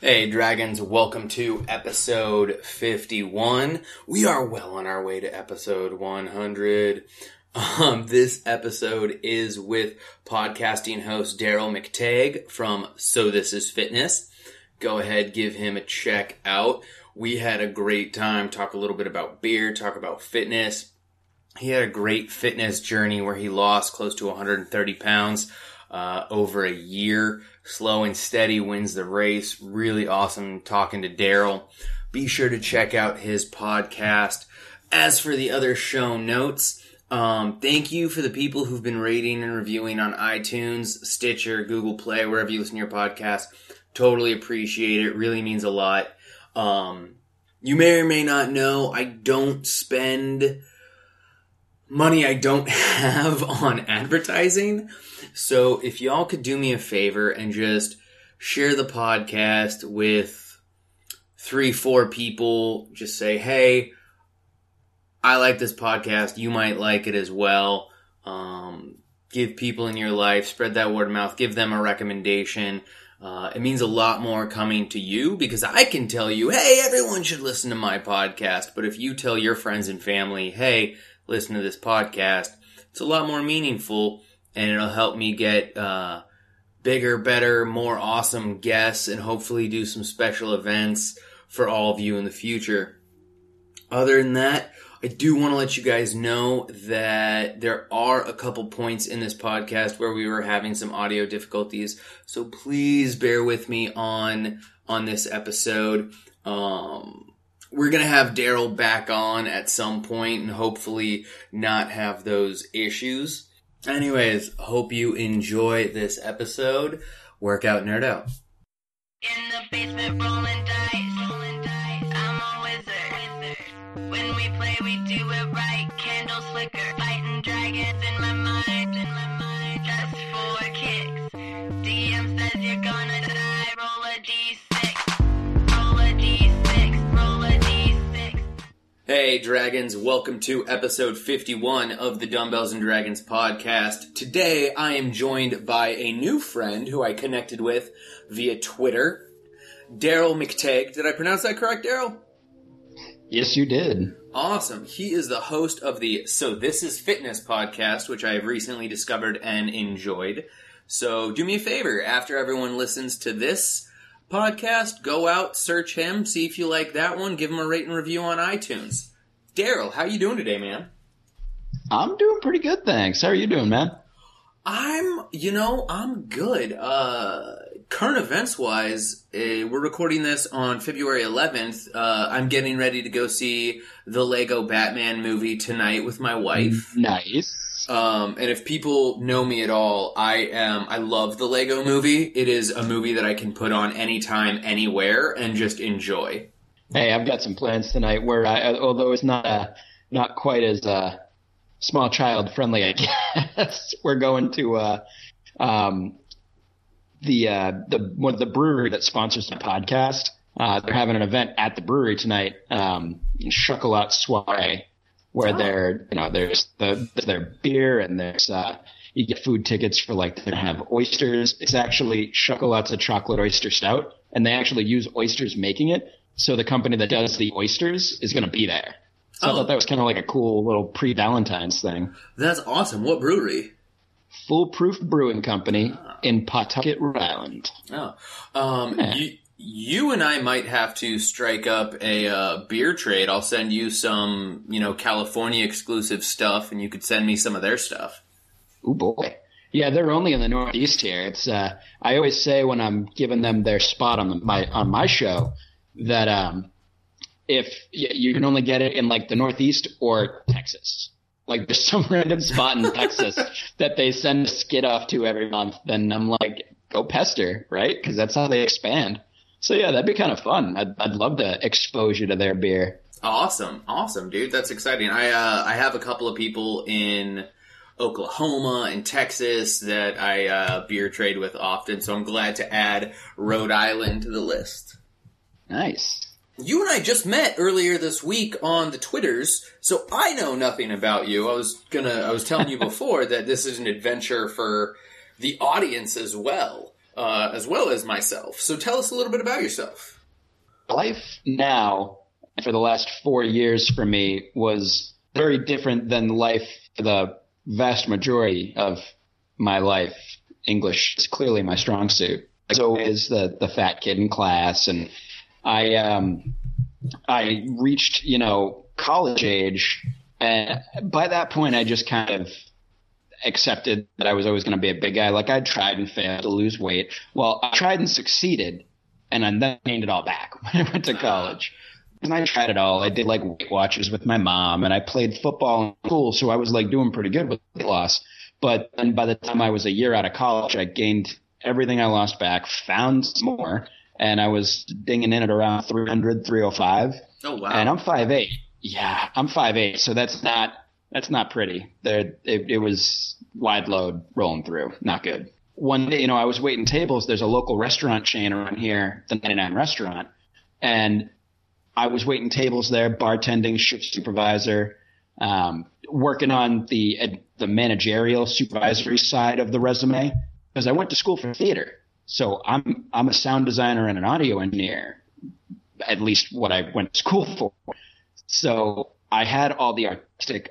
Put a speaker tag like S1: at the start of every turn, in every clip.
S1: Hey, Dragons, welcome to episode 51. We are well on our way to episode 100. Um, this episode is with podcasting host Darrell McTague from So This Is Fitness. Go ahead, give him a check out. We had a great time, talk a little bit about beer, talk about fitness. He had a great fitness journey where he lost close to 130 pounds uh, over a year. Slow and steady wins the race. Really awesome talking to Darrell. Be sure to check out his podcast. As for the other show notes, um, thank you for the people who've been rating and reviewing on iTunes, Stitcher, Google Play, wherever you listen to your podcast. Totally appreciate it. Really means a lot. Um, you may or may not know I don't spend money I don't have on advertising. So if y'all could do me a favor and just share the podcast with three, four people, just say, hey, I like this podcast. You might like it as well. Um, give people in your life, spread that word of mouth, give them a recommendation. Uh, it means a lot more coming to you because I can tell you, hey, everyone should listen to my podcast. But if you tell your friends and family, hey, listen to this podcast, it's a lot more meaningful and it'll help me get uh, bigger, better, more awesome guests and hopefully do some special events for all of you in the future. Other than that, I do want to let you guys know that there are a couple points in this podcast where we were having some audio difficulties. So please bear with me on on this episode. Um, we're gonna have Darrell back on at some point and hopefully not have those issues. Anyways, hope you enjoy this episode. Workout nerd out.
S2: In the basement, rolling dice. Rolling dice. I'm a wizard. When we play, we do it right. Candles flicker, fighting dragons in my mind. In my mind, just for kicks. DM says you're gonna die. Roll a d6.
S1: Hey, Dragons, welcome to episode 51 of the Dumbbells and Dragons podcast. Today, I am joined by a new friend who I connected with via Twitter, Darrell McTague. Did I pronounce that correct, Darrell?
S3: Yes, you did.
S1: Awesome. He is the host of the So This Is Fitness podcast, which I have recently discovered and enjoyed. So do me a favor, after everyone listens to this podcast, go out, search him, see if you like that one, give him a rate and review on iTunes. Darrell, how you doing today, man?
S3: I'm doing pretty good, thanks. How are you doing, man?
S1: I'm, you know, I'm good. Uh, current events wise, uh, we're recording this on February 11th. Uh, I'm getting ready to go see the Lego Batman movie tonight with my wife.
S3: Nice.
S1: Um, and if people know me at all, I am, I love the Lego movie. It is a movie that I can put on anytime, anywhere, and just enjoy.
S3: Hey, I've got some plans tonight where, I, although it's not uh, not quite as uh, small child friendly, I guess we're going to uh, um, the uh, the one the brewery that sponsors the podcast. Uh, they're having an event at the brewery tonight, um, Chocolat Soiree, where
S1: Oh.
S3: there you know there's the there's their beer and there's uh, you get food tickets for like they have oysters. It's actually Chocolat's a chocolate oyster stout, and they actually use oysters making it. So the company that does the oysters is going to be there. So I
S1: Oh.
S3: thought that was kind of like a cool little pre Valentine's thing.
S1: That's awesome. What brewery?
S3: Foolproof Brewing Company in Pawtucket, Rhode Island.
S1: Oh, um,
S3: Yeah.
S1: you, you and I might have to strike up a uh, beer trade. I'll send you some, you know, California exclusive stuff, and you could send me some of their stuff.
S3: Oh boy. Yeah, they're only in the Northeast here. It's uh, I always say when I'm giving them their spot on the, my on my show that um, if you can only get it in like the Northeast or Texas. Like there's some random spot in Texas that they send a skid off to every month. Then I'm like, go pester, right? Because that's how they expand. So yeah, that'd be kind of fun. I'd, I'd love the exposure to their beer.
S1: Awesome, awesome, dude. That's exciting. I uh, I have a couple of people in Oklahoma and Texas that I uh, beer trade with often, so I'm glad to add Rhode Island to the list.
S3: Nice.
S1: You and I just met earlier this week on the Twitters, so I know nothing about you. I was gonna, I was telling you before that this is an adventure for the audience as well. Uh, as well as myself. So tell us a little bit about yourself.
S3: Life now, for the last four years for me, was very different than life for the vast majority of my life. English is clearly my strong suit. So is the the fat kid in class, and I um I reached you know college age, and by that point I just kind of accepted that I was always going to be a big guy. Like I tried and failed to lose weight. Well, I tried and succeeded, and I then gained it all back when I went to college. And I tried it all. I did like Weight Watchers with my mom, and I played football in school, so I was like doing pretty good with weight loss. But then by the time I was a year out of college, I gained everything I lost back, found some more, and I was dinging in at around 300, 305.
S1: Oh wow!
S3: And I'm 5'8". Yeah, I'm 5'8", so that's not that's not pretty. There, it, it was wide load rolling through, not good. One day, you know, I was waiting tables. There's a local restaurant chain around here, the 99 Restaurant, and I was waiting tables there, bartending, shift supervisor, um, working on the the managerial supervisory side of the resume because I went to school for theater. So I'm I'm a sound designer and an audio engineer, at least what I went to school for. So I had all the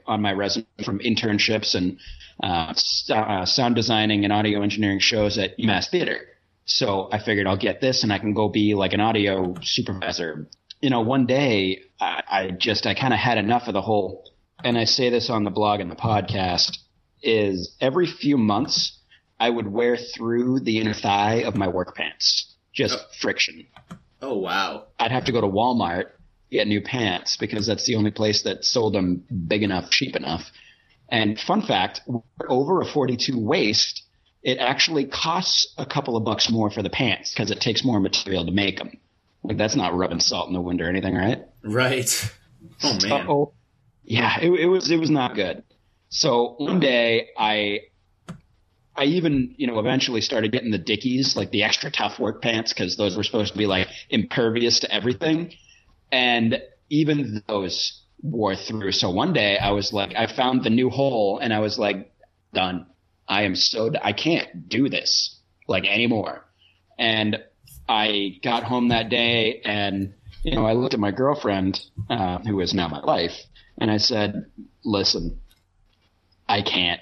S3: on my resume from internships and uh, uh, sound designing and audio engineering shows at UMass Theater. So I figured I'll get this and I can go be like an audio supervisor. You know, one day I, I just I kind of had enough of the whole, and I say this on the blog and the podcast, is every few months I would wear through the inner thigh of my work pants, just
S1: Oh.
S3: friction.
S1: Oh wow!
S3: I'd have to go to Walmart get new pants because that's the only place that sold them big enough, cheap enough. And fun fact, over a 42 waist, it actually costs a couple of bucks more for the pants because it takes more material to make them. Like that's not rubbing salt in the wind or anything, right?
S1: Right. Oh man.
S3: So, yeah, it, it was it was not good. So one day I I even you know eventually started getting the Dickies, like the extra tough work pants, because those were supposed to be like impervious to everything, and even those wore through. So one day I was like, I found the new hole, and I was like, done. I am so I can't do this like anymore, and I got home that day and you know, I looked at my girlfriend, uh, who is now my wife, and I said, listen, I can't.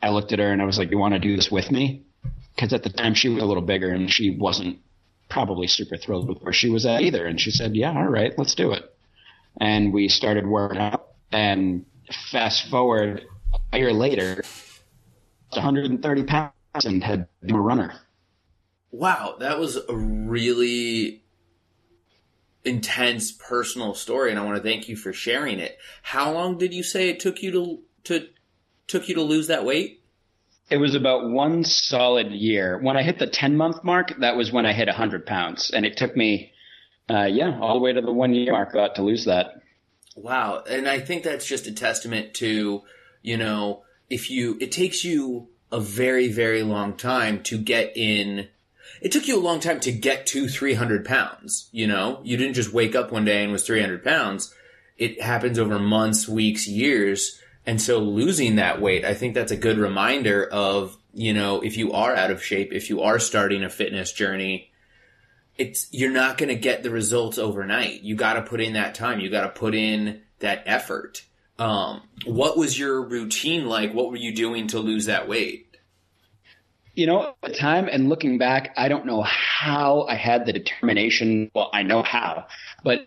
S3: I looked at her and I was like, you want to do this with me? Because at the time she was a little bigger and she wasn't probably super thrilled with where she was at either. And she said, yeah, all right, let's do it. And we started working out and fast forward a year later, 130 pounds and had been a runner.
S1: Wow, that was a really intense personal story, and I want to thank you for sharing it. How long did you say it took you to to took you to lose that weight?
S3: It was about one solid year. When I hit the 10 month mark, that was when I hit 100 pounds. And it took me, uh, yeah, all the way to the one year mark to lose that.
S1: Wow, and I think that's just a testament to, you know, if you it takes you a very very long time to get in. It took you a long time to get to 300 pounds. You know, you didn't just wake up one day and was 300 pounds. It happens over months, weeks, years. And so losing that weight, I think that's a good reminder of, you know, if you are out of shape, if you are starting a fitness journey, it's, you're not going to get the results overnight. You got to put in that time. You got to put in that effort. Um, what was your routine like? What were you doing to lose that weight?
S3: You know, at the time and looking back, I don't know how I had the determination. Well, I know how, but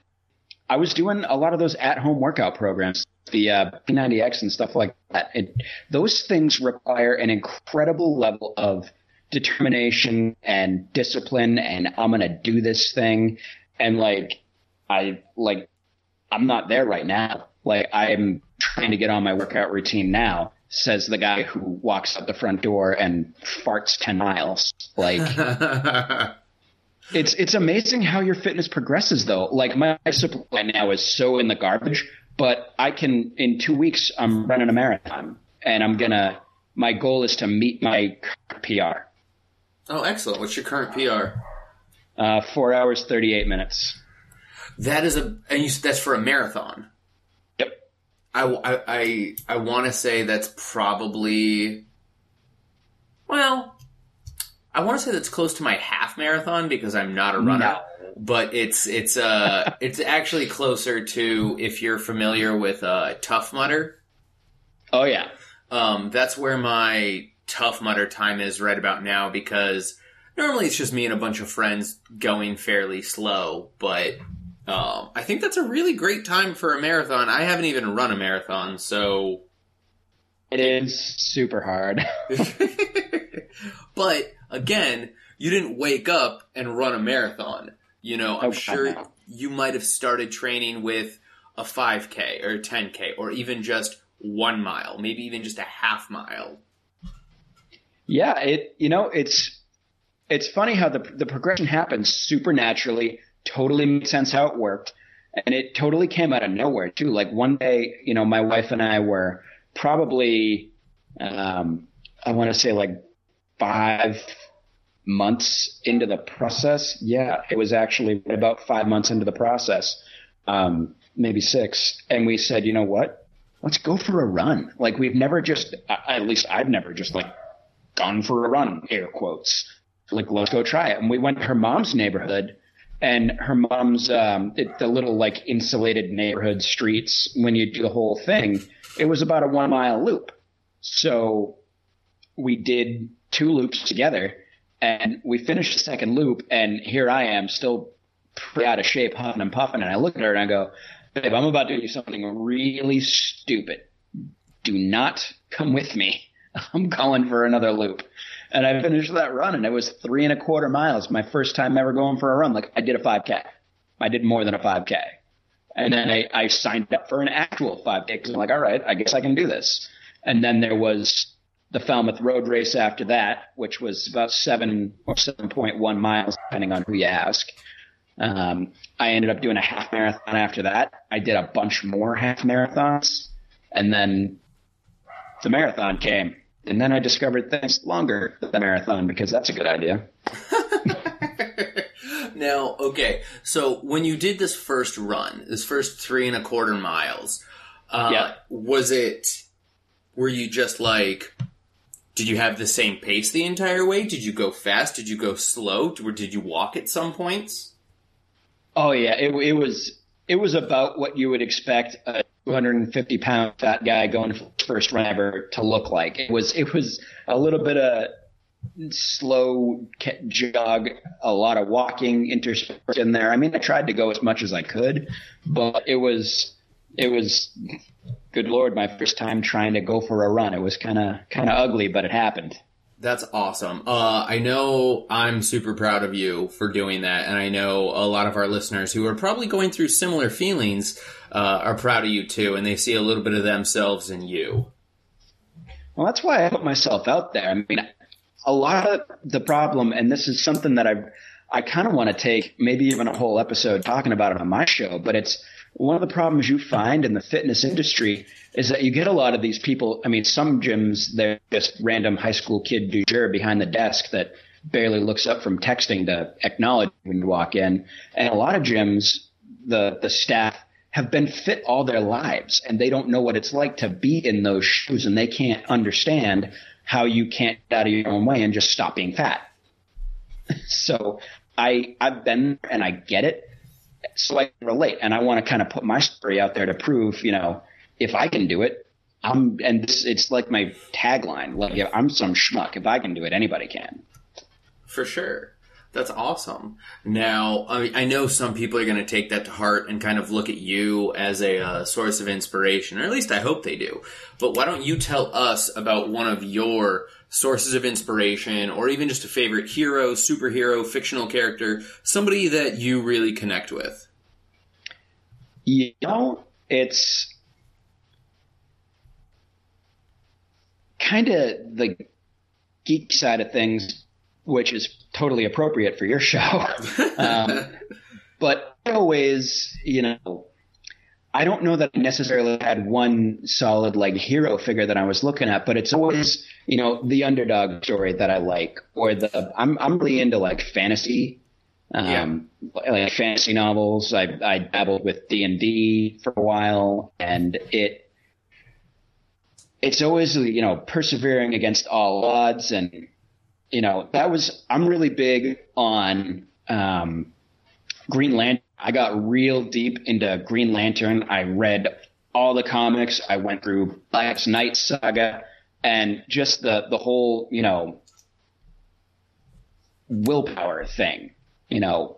S3: I was doing a lot of those at home workout programs, the uh, P90X and stuff like that. And those things require an incredible level of determination and discipline. And I'm going to do this thing. And like, I like, I'm not there right now. Like, I'm trying to get on my workout routine now, says the guy who walks out the front door and farts 10 miles. Like, it's it's amazing how your fitness progresses though. Like my supply now is so in the garbage, but I can in two weeks I'm running a marathon and I'm gonna my goal is to meet my PR.
S1: oh, excellent. What's your current PR?
S3: Uh, four hours thirty eight minutes.
S1: That is a, and you, that's for a marathon.
S3: Yep.
S1: I, I, I, I want to say that's probably, well, I want to say that's close to my half marathon because I'm not a runner.
S3: No.
S1: But it's it's uh it's actually closer to if you're familiar with uh Tough Mudder.
S3: Oh yeah.
S1: Um, that's where my Tough Mudder time is right about now because normally it's just me and a bunch of friends going fairly slow, but um, I think that's a really great time for a marathon. I haven't even run a marathon, so
S3: It is super hard.
S1: but again, you didn't wake up and run a marathon. You know, I'm
S3: God,
S1: sure you might have started training with a 5K or a 10K or even just one mile, maybe even just a half mile.
S3: Yeah, it you know it's it's funny how the the progression happens supernaturally. Totally made sense how it worked, and it totally came out of nowhere too. Like one day, you know, my wife and I were probably um, I want to say like five months into the process. Yeah, it was actually about five months into the process, um, maybe six, and we said, you know what? Let's go for a run. Like we've never just, at least I've never just like gone for a run, air quotes. Like, let's go try it. And we went to her mom's neighborhood and her mom's, um, it, the little like insulated neighborhood streets. When you do the whole thing, it was about a one mile loop. So we did two loops together and we finished the second loop. And here I am still pretty out of shape, huffing and puffing. And I look at her and I go, babe, I'm about to do something really stupid. Do not come with me. I'm going for another loop. And I finished that run and it was three and a quarter miles. My first time ever going for a run. Like I did a 5K. I did more than a 5K. And then I, I signed up for an actual 5K because I'm like, all right, I guess I can do this. And then there was the Falmouth Road Race after that, which was about seven or 7.1 miles, depending on who you ask. Um, I ended up doing a half marathon after that. I did a bunch more half marathons. And then the marathon came. And then I discovered things longer than the marathon because that's a good idea.
S1: now, okay, so when you did this first run, this first three and a quarter miles, uh,
S3: Yeah.
S1: was it, were you just like, did you have the same pace the entire way? Did you go fast? Did you go slow? Did you walk at some points?
S3: Oh yeah, it, it was it was about what you would expect a 250 pound fat guy going first run ever to look like. It was it was a little bit of slow jog, a lot of walking interspersed in there. I mean, I tried to go as much as I could, but it was it was good lord, my first time trying to go for a run. It was kind of kind of ugly, but it happened.
S1: That's awesome. Uh, I know I'm super proud of you for doing that, and I know a lot of our listeners who are probably going through similar feelings uh, are proud of you too, and they see a little bit of themselves in you.
S3: Well, that's why I put myself out there. I mean, a lot of the problem, and this is something that I, I kind of want to take maybe even a whole episode talking about it on my show, but it's one of the problems you find in the fitness industry is that you get a lot of these people. I mean, some gyms, they're just random high school kid du jour behind the desk that barely looks up from texting to acknowledge when you walk in. And a lot of gyms, the, the staff have been fit all their lives and they don't know what it's like to be in those shoes and they can't understand how you can't get out of your own way and just stop being fat. so I, I've been and I get it. So I relate and I want to kind of put my story out there to prove, you know, if I can do it, I'm, and it's like my tagline, like I'm some schmuck. If I can do it, anybody can.
S1: For sure. That's awesome. Now, I, I know some people are going to take that to heart and kind of look at you as a uh, source of inspiration, or at least I hope they do. But why don't you tell us about one of your sources of inspiration, or even just a favorite hero, superhero, fictional character, somebody that you really connect with?
S3: You know, it's kind of the geek side of things, which is totally appropriate for your show. um, but always, you know, I don't know that I necessarily had one solid like hero figure that I was looking at, but it's always, you know, the underdog story that I like, or the I'm I'm really into like fantasy, um, like fantasy novels. I I dabbled with D and D for a while, and it it's always you know persevering against all odds and you know, that was, I'm really big on um, Green Lantern. I got real deep into Green Lantern. I read all the comics. I went through Blackest Night saga and just the, the whole, you know, willpower thing, you know,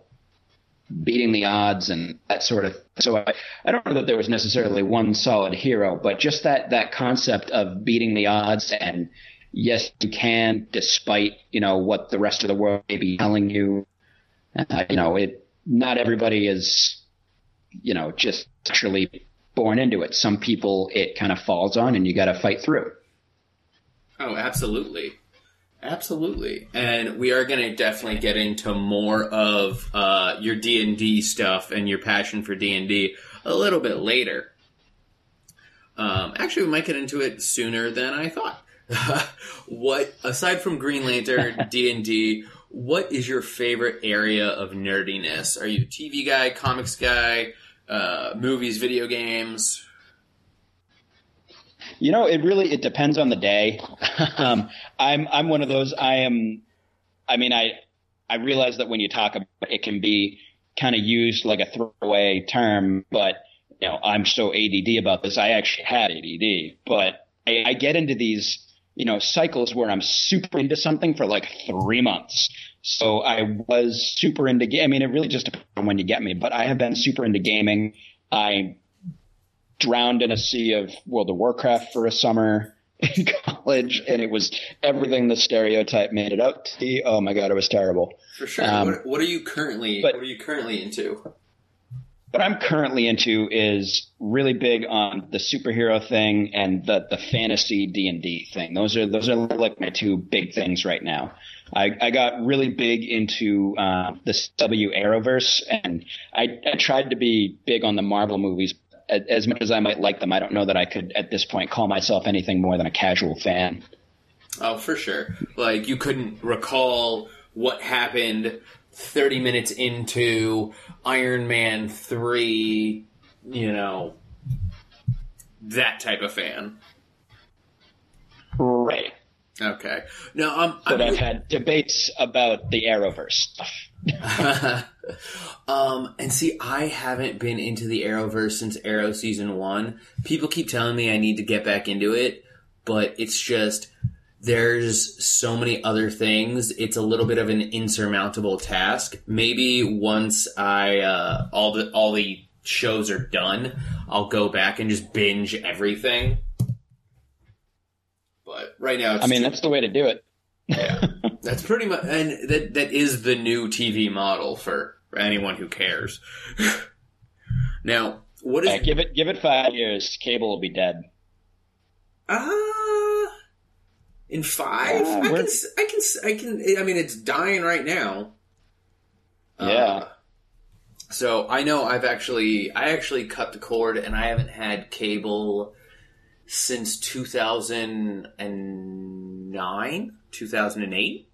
S3: beating the odds and that sort of. So I, I don't know that there was necessarily one solid hero, but just that that concept of beating the odds and yes, you can, despite you know what the rest of the world may be telling you. Uh, you know, it. Not everybody is, you know, just naturally born into it. Some people it kind of falls on, and you got to fight through.
S1: Oh, absolutely. Absolutely, and we are going to definitely get into more of uh, your D and D stuff and your passion for D and D a little bit later. Um, actually, we might get into it sooner than I thought. What, aside from Green Lantern, D and D, what is your favorite area of nerdiness? Are you a TV guy, comics guy, uh, movies, video games?
S3: You know, it really it depends on the day. um, I'm I'm one of those. I am. I mean, I I realize that when you talk about it, it can be kind of used like a throwaway term, but you know, I'm so ADD about this. I actually had ADD, but I, I get into these you know cycles where I'm super into something for like three months. So I was super into. I mean, it really just depends on when you get me, but I have been super into gaming. I drowned in a sea of World of Warcraft for a summer in college, and it was everything the stereotype made it out to be. Oh my god, it was terrible.
S1: For sure.
S3: Um,
S1: what, what are you currently?
S3: but-
S1: what are you currently into?
S3: What I'm currently into is really big on the superhero thing and the the fantasy D and D thing. Those are those are like my two big things right now. I, I got really big into uh, the W Arrowverse, and I, I tried to be big on the Marvel movies. As much as I might like them, I don't know that I could at this point call myself anything more than a casual fan.
S1: Oh, for sure. Like you couldn't recall what happened 30 minutes into Iron Man 3, you know, that type of fan.
S3: Right.
S1: Okay. No, um,
S3: But
S1: I'm,
S3: I've had debates about the Arrowverse stuff.
S1: um, and see, I haven't been into the Arrowverse since Arrow season one. People keep telling me I need to get back into it, but it's just there's so many other things. It's a little bit of an insurmountable task. Maybe once I uh, all the all the shows are done, I'll go back and just binge everything. But right now, it's
S3: I mean,
S1: too-
S3: that's the way to do it.
S1: yeah, that's pretty much, and that that is the new TV model for anyone who cares. now, what is
S3: Yeah, give it give it five years, cable will be dead.
S1: uh in five?
S3: Yeah,
S1: I can, I can, I can. I mean, it's dying right now. Uh,
S3: Yeah.
S1: so I know I've actually, I actually cut the cord, and I haven't had cable since two thousand and nine, two thousand and eight.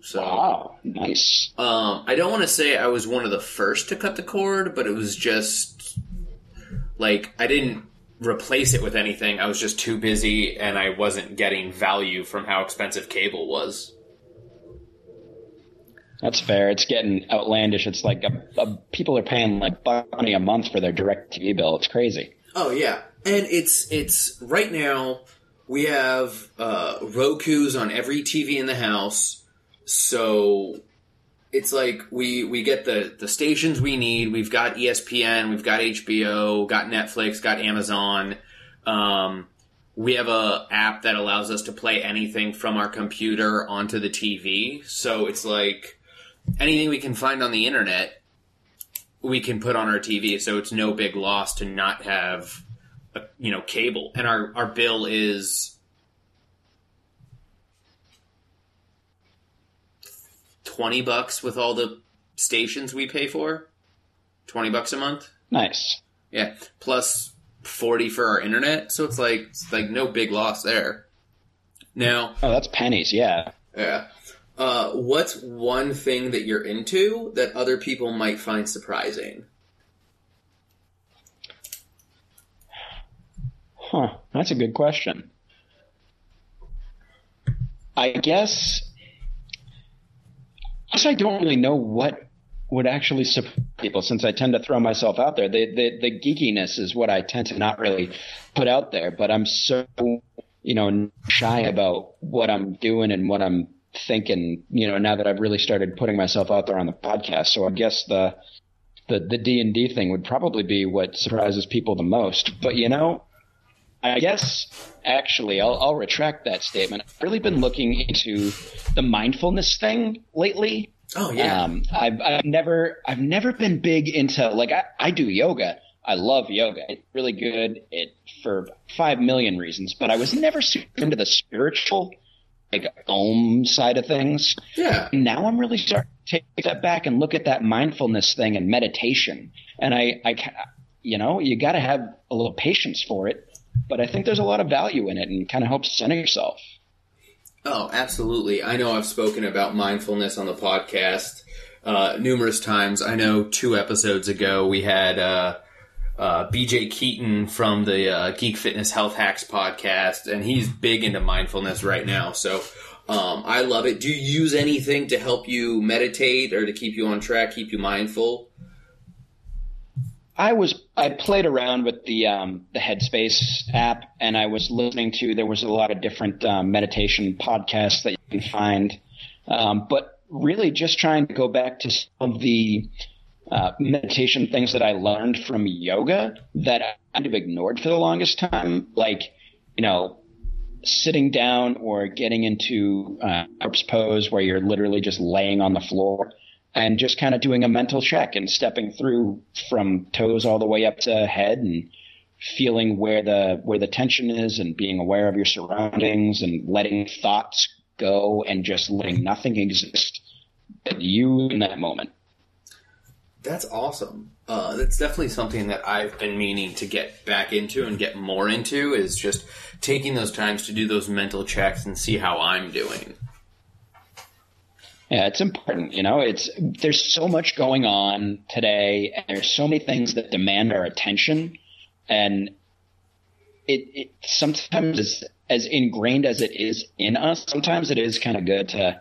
S1: So.
S3: Wow, nice.
S1: Um, I don't want to say I was one of the first to cut the cord, but it was just like I didn't replace it with anything. I was just too busy and I wasn't getting value from how expensive cable was.
S3: That's fair. It's getting outlandish. It's like a, a, people are paying like money a month for their DirecTV bill. It's crazy.
S1: Oh yeah, and it's it's right now we have uh, Roku's on every TV in the house, so it's like we we get the the stations we need. We've got ESPN, we've got HBO, got Netflix, got Amazon. Um, we have a app that allows us to play anything from our computer onto the TV. So it's like anything we can find on the internet we can put on our TV, so it's no big loss to not have, a, you know, cable. And our our bill is twenty bucks with all the stations we pay for. Twenty bucks a month,
S3: Nice.
S1: yeah, plus forty for our internet. So it's like it's like no big loss there. Now,
S3: Oh, that's pennies. Yeah.
S1: yeah. Uh, what's one thing that you're into that other people might find surprising?
S3: Huh. That's a good question. I guess, I guess I don't really know what would actually surprise people since I tend to throw myself out there. The, the the geekiness is what I tend to not really put out there, but I'm so you know shy about what I'm doing and what I'm thinking. You know, now that I've really started putting myself out there on the podcast, so I guess the the the D and D thing would probably be what surprises people the most. But you know, I guess actually I'll, I'll retract that statement. I've really been looking into the mindfulness thing lately.
S1: Oh yeah.
S3: Um, I've, I've never I've never been big into like I, I do yoga. I love yoga. It's really good it for five million reasons, but I was never super into the spiritual like om side of things.
S1: yeah.
S3: Now I'm really starting to take that back and look at that mindfulness thing and meditation. And I, I you know, you got to have a little patience for it, but I think there's a lot of value in it and kind of helps center yourself.
S1: Oh, absolutely. I know I've spoken about mindfulness on the podcast uh, numerous times. I know two episodes ago we had uh, uh, BJ Keeton from the uh, Geek Fitness Health Hacks podcast, and he's big into mindfulness right now. So um, I love it. Do you use anything to help you meditate or to keep you on track, keep you mindful?
S3: I was I played around with the um, the Headspace app, and I was listening to. There was a lot of different um, meditation podcasts that you can find, um, but really just trying to go back to some of the uh, meditation things that I learned from yoga that I kind of ignored for the longest time, like you know sitting down or getting into uh, corpse pose where you're literally just laying on the floor and just kind of doing a mental check and stepping through from toes all the way up to head and feeling where the where the tension is and being aware of your surroundings and letting thoughts go and just letting nothing exist but you in that moment.
S1: That's awesome. Uh, that's definitely something that I've been meaning to get back into and get more into is just taking those times to do those mental checks and see how I'm doing.
S3: Yeah, it's important. You know, it's there's so much going on today, and there's so many things that demand our attention, and it, it sometimes is as ingrained as it is in us. Sometimes it is kind of good to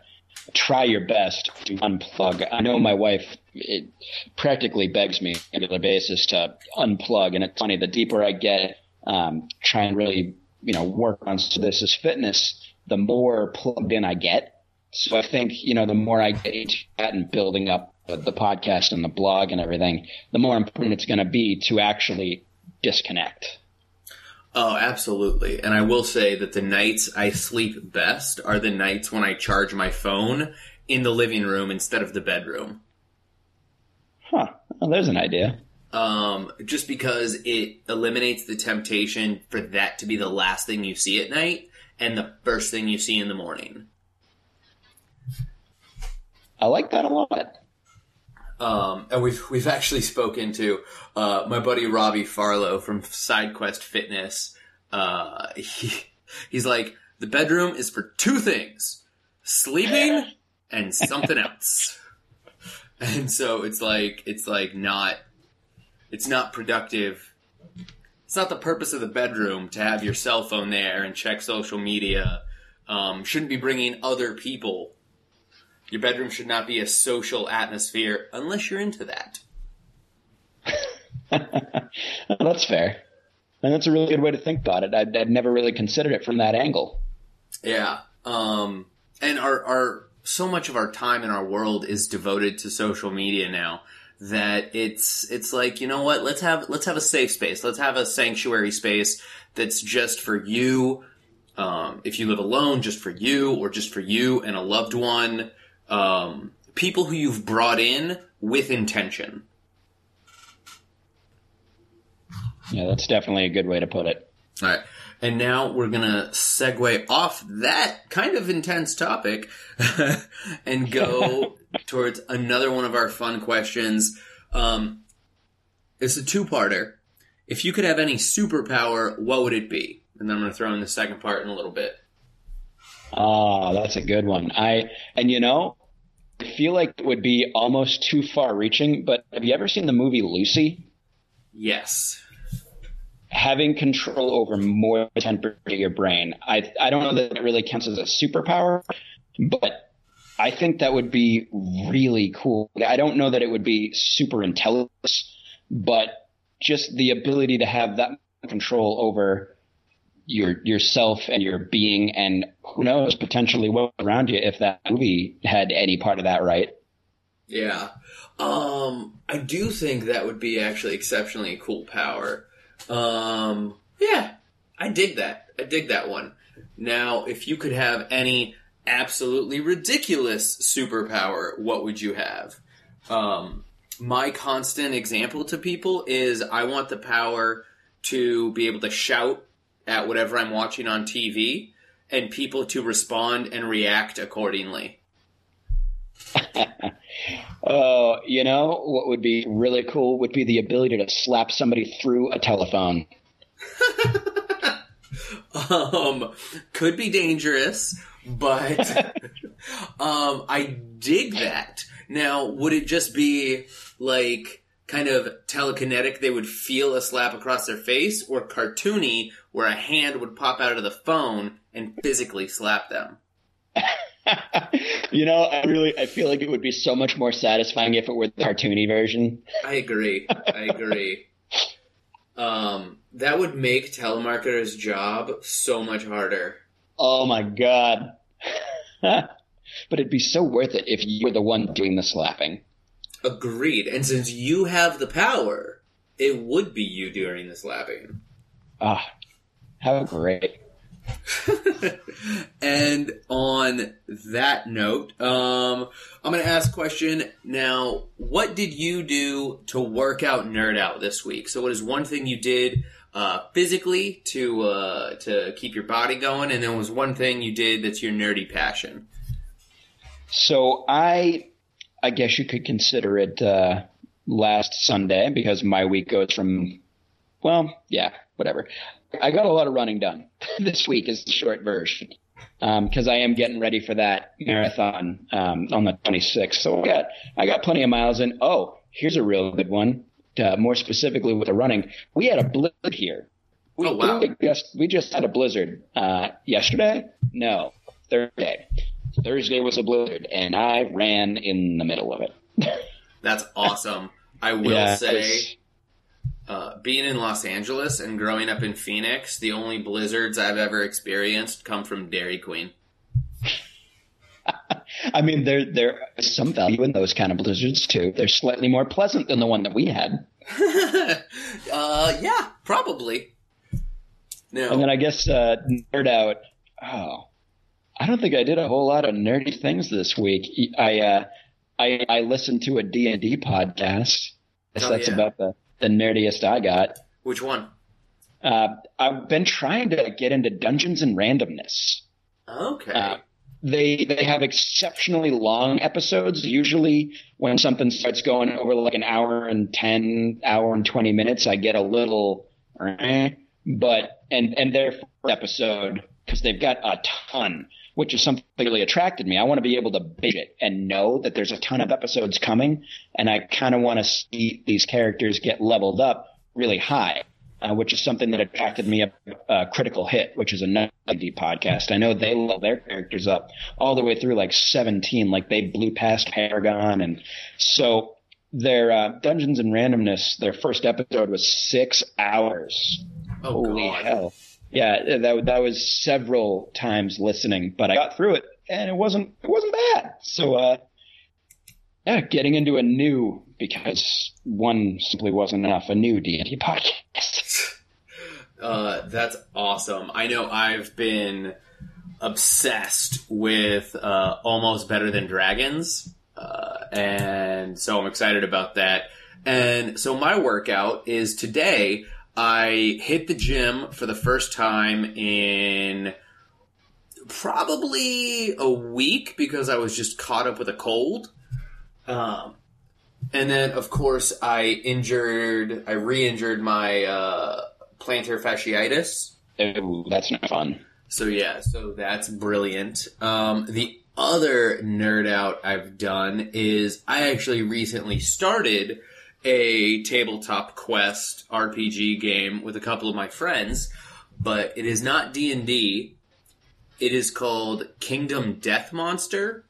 S3: try your best to unplug. I know my wife it practically begs me on a regular basis to unplug, and it's funny. The deeper I get, um, try and really you know work on so this as fitness, the more plugged in I get. So I think, you know, the more I get into that and building up the, podcast and the blog and everything, the more important it's going to be to actually disconnect.
S1: Oh, absolutely. And I will say that the nights I sleep best are the nights when I charge my phone in the living room instead of the bedroom.
S3: Huh. Well, there's an idea.
S1: Um, just because it eliminates the temptation for that to be the last thing you see at night and the first thing you see in the morning.
S3: I like that a lot.
S1: Um, and we've we've actually spoken to uh, my buddy Robbie Farlow from SideQuest Fitness. Uh, he, he's like, the bedroom is for two things: sleeping and something else. And so it's like it's like not it's not productive. It's not the purpose of the bedroom to have your cell phone there and check social media. Um, shouldn't be bringing other people your bedroom should not be a social atmosphere unless you're into that.
S3: That's fair. And that's a really good way to think about it. I'd, I'd never really considered it from that angle.
S1: Yeah. Um, and our, our, so much of our time in our world is devoted to social media now that it's, it's like, you know what? Let's have, let's have a safe space. Let's have a sanctuary space that's just for you. Um, if you live alone, just for you or just for you and a loved one. Um, people who you've brought in with intention.
S3: Yeah, that's definitely a good way to put it.
S1: All right. And now we're going to segue off that kind of intense topic and go towards another one of our fun questions. Um, it's a two parter. If you could have any superpower, what would it be? And then I'm going to throw in the second part in a little bit.
S3: Oh, that's a good one. I and you know, I feel like it would be almost too far reaching, but have you ever seen the movie Lucy?
S1: Yes.
S3: having control over more than ten percent of your brain. I I don't know that it really counts as a superpower, but I think that would be really cool. I don't know that it would be super intelligence, but just the ability to have that control over your yourself and your being and who knows potentially what around you if that movie had any part of that right
S1: Yeah. Um, I do think that would be actually exceptionally cool power. Um, yeah, I dig that. I dig that one. Now, if you could have any absolutely ridiculous superpower, what would you have? Um, my constant example to people is I want the power to be able to shout at whatever I'm watching on TV and people to respond and react accordingly.
S3: Oh, you know what would be really cool would be the ability to slap somebody through a telephone.
S1: um, could be dangerous, but um, I dig that. Now, would it just be like kind of telekinetic? They would feel a slap across their face, or cartoony, where a hand would pop out of the phone and physically slap them.
S3: you know, I really I feel like it would be so much more satisfying if it were the cartoony version.
S1: I agree. I agree. Um, that would make telemarketers' job so much harder.
S3: Oh my god. but it'd be so worth it if you were the one doing the slapping.
S1: Agreed. And since you have the power, it would be you doing the slapping.
S3: Ah, how great.
S1: and on that note, um, I'm going to ask a question now. What did you do to work out, nerd out this week? So, what is one thing you did uh, physically to uh, to keep your body going, and then was one thing you did that's your nerdy passion?
S3: So I, I guess you could consider it uh, last Sunday because my week goes from, well, yeah, whatever. I got a lot of running done this week is the short version because I am getting ready for that marathon um, on the 26th. So I got I got plenty of miles in. Oh, here's a real good one. Uh, more specifically with the running, we had a blizzard here. We,
S1: Oh, wow.
S3: we just we just had a blizzard uh, yesterday. No, Thursday. Thursday was a blizzard, and I ran in the middle of it.
S1: That's awesome. I will
S3: Yeah,
S1: say, uh, being in Los Angeles and growing up in Phoenix, the only blizzards I've ever experienced come from Dairy Queen.
S3: I mean, there there is some value in those kind of blizzards too. They're slightly more pleasant than the one that we had.
S1: uh, yeah, probably. No.
S3: And then I guess uh, nerd out. Oh, I don't think I did a whole lot of nerdy things this week. I uh, I, I listened to a D and D podcast. Guess
S1: Oh,
S3: that's
S1: yeah.
S3: about the the nerdiest I got.
S1: Which one?
S3: Uh, I've been trying to get into Dungeons and Randomness.
S1: Okay.
S3: Uh, they they have exceptionally long episodes. Usually, when something starts going over like an hour and ten, hour and twenty minutes, I get a little. eh. But and and their episode because they've got a ton, which is something that really attracted me. I want to be able to binge it and know that there's a ton of episodes coming, and I kind of want to see these characters get leveled up really high uh, which is something that attracted me up uh, Critical Hit, which is another D podcast. I know they level their characters up all the way through like 17, like they blew past Paragon. And so their uh, Dungeons and Randomness, their first episode was six hours.
S1: oh,
S3: Holy
S1: God.
S3: hell. Yeah, that, that was several times listening, but I got through it and it wasn't, it wasn't bad. So, uh, yeah, getting into a new, because one simply wasn't enough, a new D&D podcast.
S1: Uh, that's awesome. I know I've been obsessed with uh, Almost Better Than Dragons, uh, and so I'm excited about that. And so my workout is today. I hit the gym for the first time in probably a week because I was just caught up with a cold. Um, and then, of course, I injured, I re-injured my uh, plantar fasciitis.
S3: Ooh, that's not fun.
S1: So yeah, so that's brilliant. Um, the other nerd out I've done is I actually recently started a tabletop quest RPG game with a couple of my friends, but it is not D and D. It is called Kingdom Death Monster.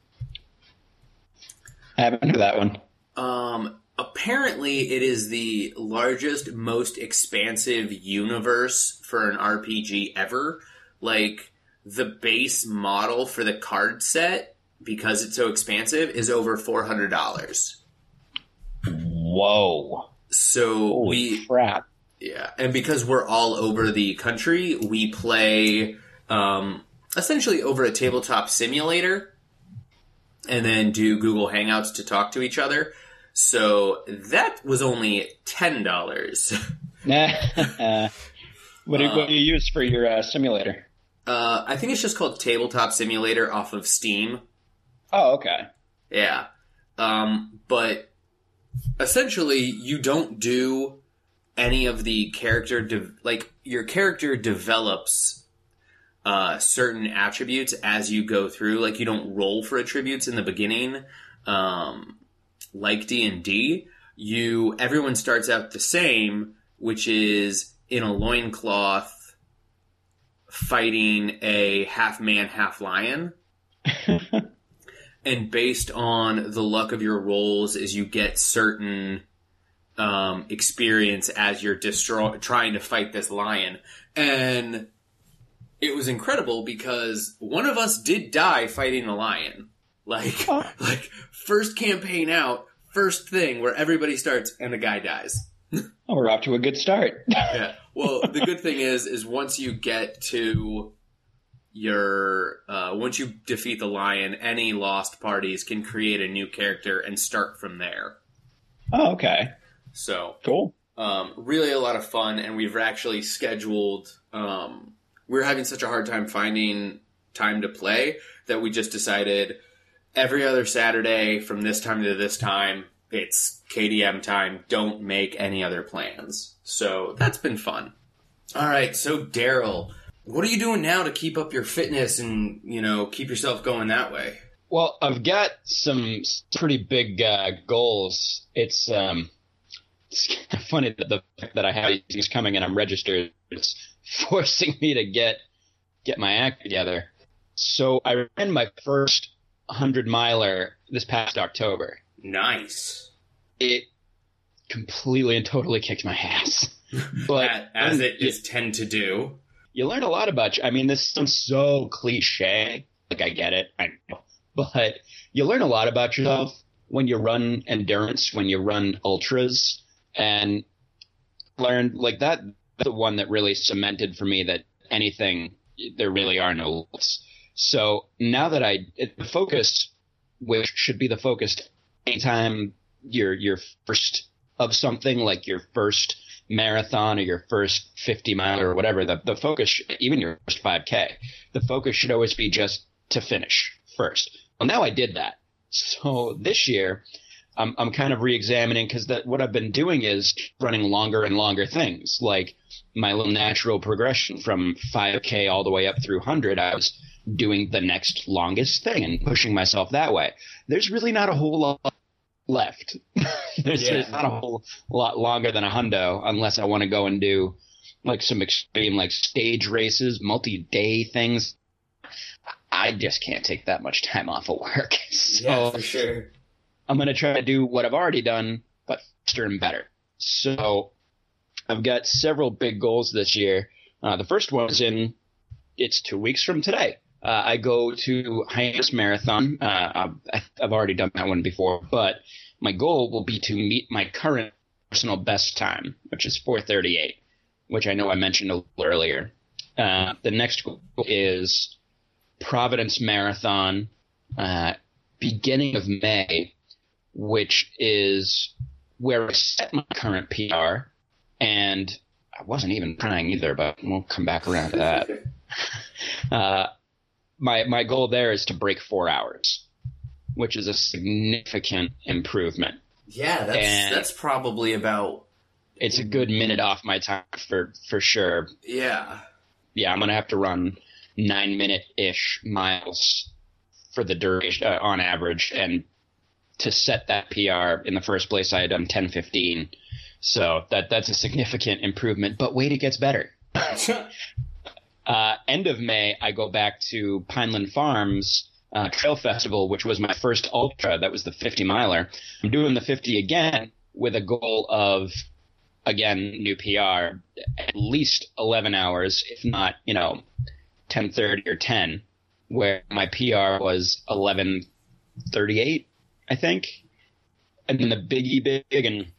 S3: I haven't heard that one.
S1: Um, apparently, it is the largest, most expansive universe for an RPG ever. Like the base model for the card set, because it's so expansive, is over four hundred dollars.
S3: Whoa.
S1: So
S3: Holy
S1: we
S3: crap.
S1: Yeah, and because we're all over the country, we play um, essentially over a tabletop simulator, and then do Google Hangouts to talk to each other. So that was only ten dollars.
S3: What, do, what do you use for your uh, simulator?
S1: Uh, I think it's just called Tabletop Simulator off of Steam.
S3: Oh, okay.
S1: Yeah, um, but essentially, you don't do any of the character de- like your character develops uh, certain attributes as you go through. Like you don't roll for attributes in the beginning, um, like D and D. You everyone starts out the same, which is in a loincloth fighting a half man, half lion and based on the luck of your rolls as you get certain um, experience as you're destroy- trying to fight this lion and it was incredible because one of us did die fighting a lion like
S3: Oh.
S1: like first campaign out first thing where everybody starts and the guy dies
S3: Oh, we're off to a good start.
S1: yeah. Well, the good thing is, is once you get to your, uh, once you defeat the lion, any lost parties can create a new character and start from there.
S3: oh, okay.
S1: So,
S3: Cool.
S1: um, really a lot of fun, and we've actually scheduled. Um, we we're having such a hard time finding time to play that we just decided every other Saturday from this time to this time, it's KDM time. Don't make any other plans. So that's been fun. All right, so Darrell, what are you doing now to keep up your fitness and you know keep yourself going that way?
S3: Well, I've got some pretty big uh, goals. It's um, it's kind of funny that the fact that I have these things coming and I'm registered. It's forcing me to get get my act together. So I ran my first hundred miler this past October.
S1: Nice,
S3: It completely and totally kicked my ass. But
S1: as, as it
S3: you-
S1: tend to do.
S3: You learn a lot about you. I mean, this sounds so cliche. Like I get it, I know, but you learn a lot about yourself when you run endurance, when you run ultras, and learned like that. The one that really cemented for me that anything there really are no limits. So now that I the focus, which should be the focus, anytime you're you're first of something like your first marathon or your first 50 mile or whatever, the, the focus, even your first 5K, the focus should always be just to finish first. Well, now I did that. So this year, I'm, I'm kind of re-examining because what I've been doing is running longer and longer things. Like my little natural progression from 5K all the way up through 100, I was doing the next longest thing and pushing myself that way. There's really not a whole lot left. there's,
S1: Yeah.
S3: there's not a whole lot longer than a hundo unless I want to go and do like some extreme like stage races, multi-day things. I just can't take that much time off of work. So
S1: sure.
S3: I'm going to try to do what I've already done, but faster and better. So I've got several big goals this year. Uh, the first one is in, it's two weeks from today. Uh, I go to Hyannis Marathon. Uh, I've, already done that one before, but my goal will be to meet my current personal best time, which is 438, which I know I mentioned a little earlier. Uh, the next goal is Providence Marathon, uh, beginning of May, which is where I set my current PR, and I wasn't even trying either, but we'll come back around to that. Uh, my my goal there is to break four hours, which is a significant improvement.
S1: Yeah, that's
S3: And-
S1: that's probably about
S3: It's a good minute off my time for for sure.
S1: yeah.
S3: Yeah, I'm gonna have to run nine minute ish miles for the duration uh, on average, and to set that PR. In the first place, I had done 10:15, so that that's a significant improvement. But wait, it gets better. Uh, end of May, I go back to Pineland Farms uh, Trail Festival, which was my first ultra. That was the 50 miler. I'm doing the 50 again with a goal of, again, new PR, at least 11 hours, if not, you know, 10:30 or 10, where my PR was 11:38, I think. And then the biggie big in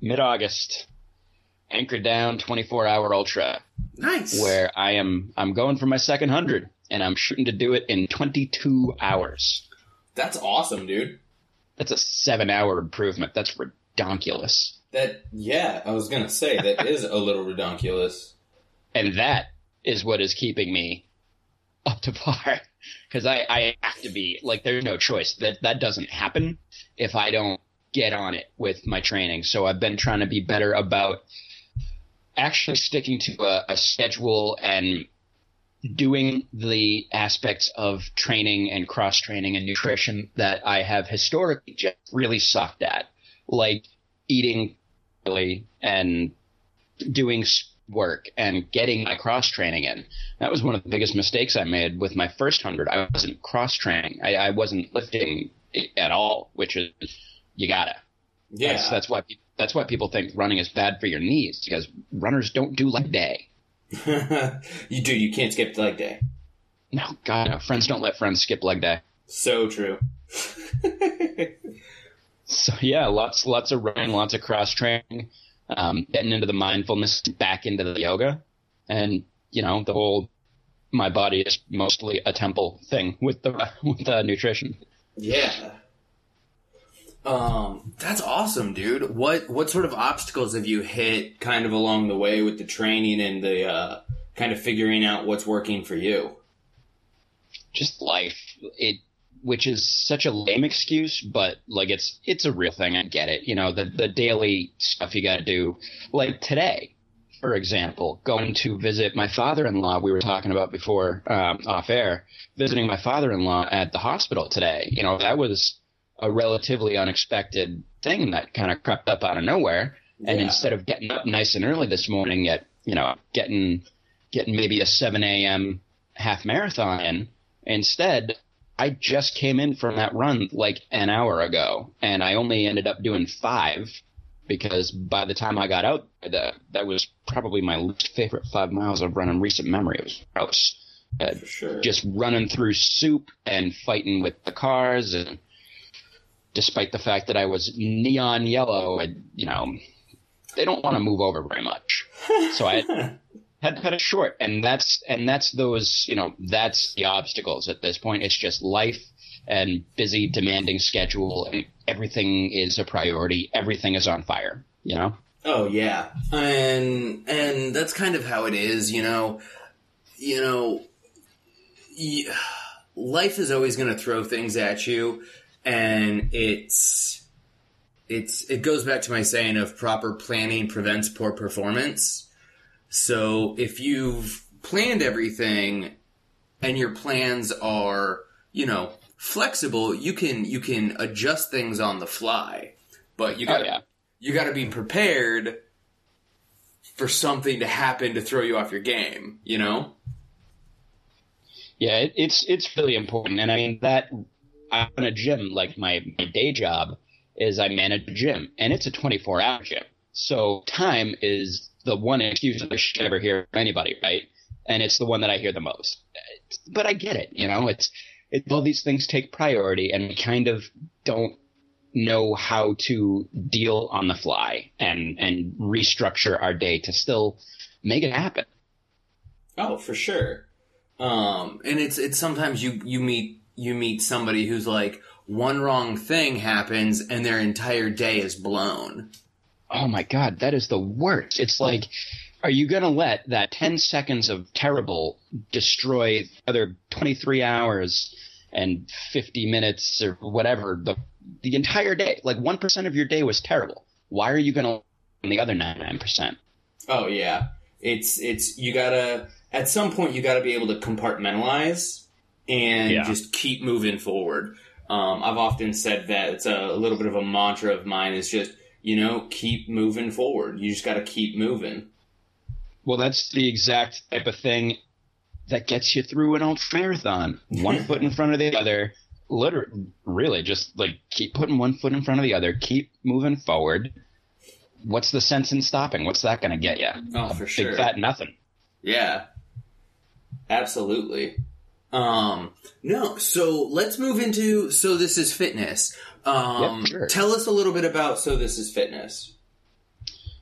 S3: mid August, anchored down 24 hour ultra
S1: Nice.
S3: where I am I'm going for my second hundred and I'm shooting to do it in 22 hours.
S1: That's awesome, dude.
S3: That's a seven hour improvement. That's redonkulous.
S1: That yeah, I was gonna say that is a little redonkulous.
S3: And that is what is keeping me up to par. Because I, I have to be like there's no choice. That that doesn't happen if I don't get on it with my training. So I've been trying to be better about actually sticking to a, a schedule and doing the aspects of training and cross training and nutrition that I have historically just really sucked at, like eating really and doing work and getting my cross training in. That was one of the biggest mistakes I made with my first hundred. I wasn't cross training. I, I wasn't lifting at all, which is you gotta.
S1: Yeah.
S3: That's, that's why pe- that's why people think running is bad for your knees because runners don't do leg day.
S1: you do. You can't skip leg day.
S3: No, God, no. Friends don't let friends skip leg day.
S1: So true.
S3: So yeah, lots lots of running, lots of cross training, um, getting into the mindfulness, back into the yoga, and you know the whole my body is mostly a temple thing with the with the nutrition.
S1: yeah. Um, that's awesome, dude. What what sort of obstacles have you hit kind of along the way with the training and the uh, kind of figuring out what's working for you?
S3: Just life, it which is such a lame excuse, but like it's it's a real thing. I get it. You know the the daily stuff you got to do, like today. For example, going to visit my father-in-law, we were talking about before um, off air, visiting my father-in-law at the hospital today. You know, that was a relatively unexpected thing that kind of crept up out of nowhere. And
S1: Yeah.
S3: instead of getting up nice and early this morning, at you know, getting getting maybe a 7 a.m. half marathon in, instead I just came in from that run like an hour ago, and I only ended up doing five because by the time I got out, that that was probably my least favorite five miles I've run in recent memory. It was gross. Uh,
S1: sure.
S3: just running through soup and fighting with the cars and despite the fact that I was neon yellow and you know they don't want to move over very much. So I had, had to cut it short. And that's and that's those you know that's the obstacles at this point. It's just life and busy demanding schedule and everything is a priority. Everything is on fire you know?
S1: Oh yeah, and and that's kind of how it is, you know. You know, y- life is always going to throw things at you, and it's it's it goes back to my saying of proper planning prevents poor performance. So if you've planned everything and your plans are, you know, flexible, you can you can adjust things on the fly. But you
S3: oh
S1: got
S3: yeah
S1: you got to be prepared for something to happen to throw you off your game, you know?
S3: Yeah, it, it's it's really important, and I mean that I'm in a gym. Like my my day job is I manage a gym, and it's a 24 hour gym. So time is the one excuse I should ever hear from anybody, right? And it's the one that I hear the most. But I get it, you know. It's it, all these things take priority, and we kind of don't know how to deal on the fly and and restructure our day to still make it happen.
S1: Oh, for sure. Um, and it's it's sometimes you you meet you meet somebody who's like one wrong thing happens and their entire day is blown.
S3: Oh my god, that is the worst. It's like, are you gonna let that 10 seconds of terrible destroy the other 23 hours and 50 minutes or whatever, the, the entire day? Like 1% of your day was terrible. Why are you gonna on the other 99%?
S1: Oh yeah. It's it's you gotta at some point you gotta be able to compartmentalize and
S3: Yeah.
S1: just keep moving forward. Um, I've often said that it's a, a little bit of a mantra of mine is just, you know, keep moving forward. You just got to keep moving.
S3: Well, that's the exact type of thing that gets you through an ultra marathon. One foot in front of the other. Literally, really, just like keep putting one foot in front of the other. Keep moving forward. What's the sense in stopping? What's that going to get you?
S1: Oh, for sure.
S3: Big fat nothing.
S1: Yeah. Absolutely. Um, no, so let's move into So This Is Fitness. Um,
S3: Yep, sure.
S1: tell us a little bit about So This Is Fitness.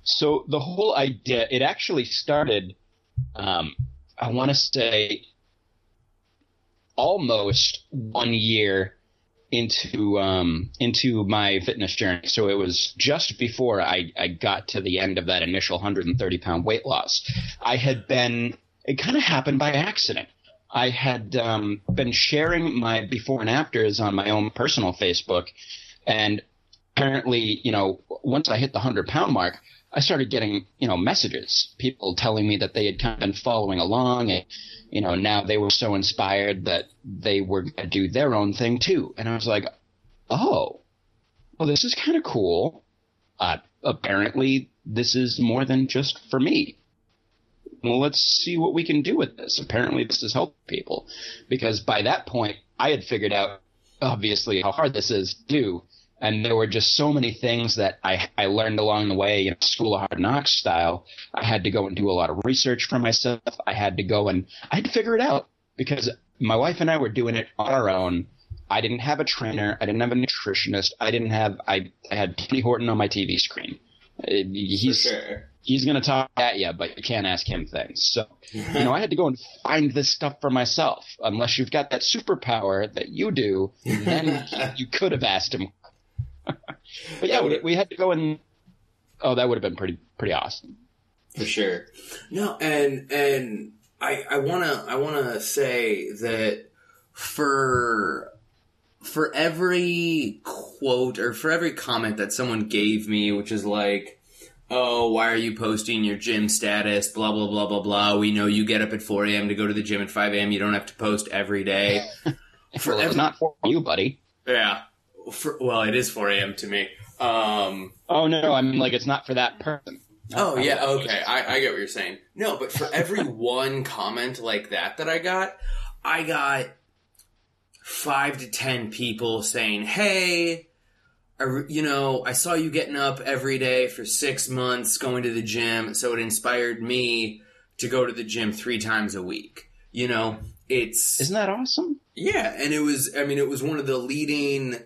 S3: So the whole idea, it actually started, um, I want to say, almost one year into um, into my fitness journey. So it was just before I, I got to the end of that initial 130 pound weight loss. I had been, it kind of happened by accident. I had um, been sharing my before and afters on my own personal Facebook, and apparently, you know, once I hit the 100 pound mark, I started getting, you know, messages, people telling me that they had kind of been following along and, you know, now they were so inspired that they were going to do their own thing too. And I was like, oh, well, this is kind of cool. Uh, apparently this is more than just for me. Well, let's see what we can do with this. Apparently this is helping people because by that point I had figured out obviously how hard this is to do and there were just so many things that I, I learned along the way, know, school of hard knocks style. I had to go and do a lot of research for myself. I had to go and I had to figure it out because my wife and I were doing it on our own. I didn't have a trainer. I didn't have a nutritionist. I didn't have. I, I had Tony Horton on my TV screen. Uh, He's
S1: sure.
S3: He's going to talk at you, but you can't ask him things. So, you know, I had to go and find this stuff for myself. Unless you've got that superpower that you do, then you could have asked him. but yeah, we, we had to go and oh, that would have been pretty pretty awesome.
S1: For sure. No, and and I I wanna I wanna say that for for every quote or for every comment that someone gave me, which is like, oh, why are you posting your gym status? Blah blah blah blah blah. We know you get up at four a.m. to go to the gym at five a.m. You don't have to post every day. For
S3: Well, it's not for you, buddy.
S1: yeah. For, well, it is four a.m. to me. Um,
S3: Oh no, I mean like it's not for that person.
S1: Oh yeah, okay. I, I get what you're saying. No, but for every one comment like that that I got, I got five to ten people saying, "Hey, I you know, I saw you getting up every day for six months, going to the gym, so it inspired me to go to the gym three times a week." You know, it's
S3: Isn't that awesome?
S1: yeah, and it was. I mean, it was one of the leading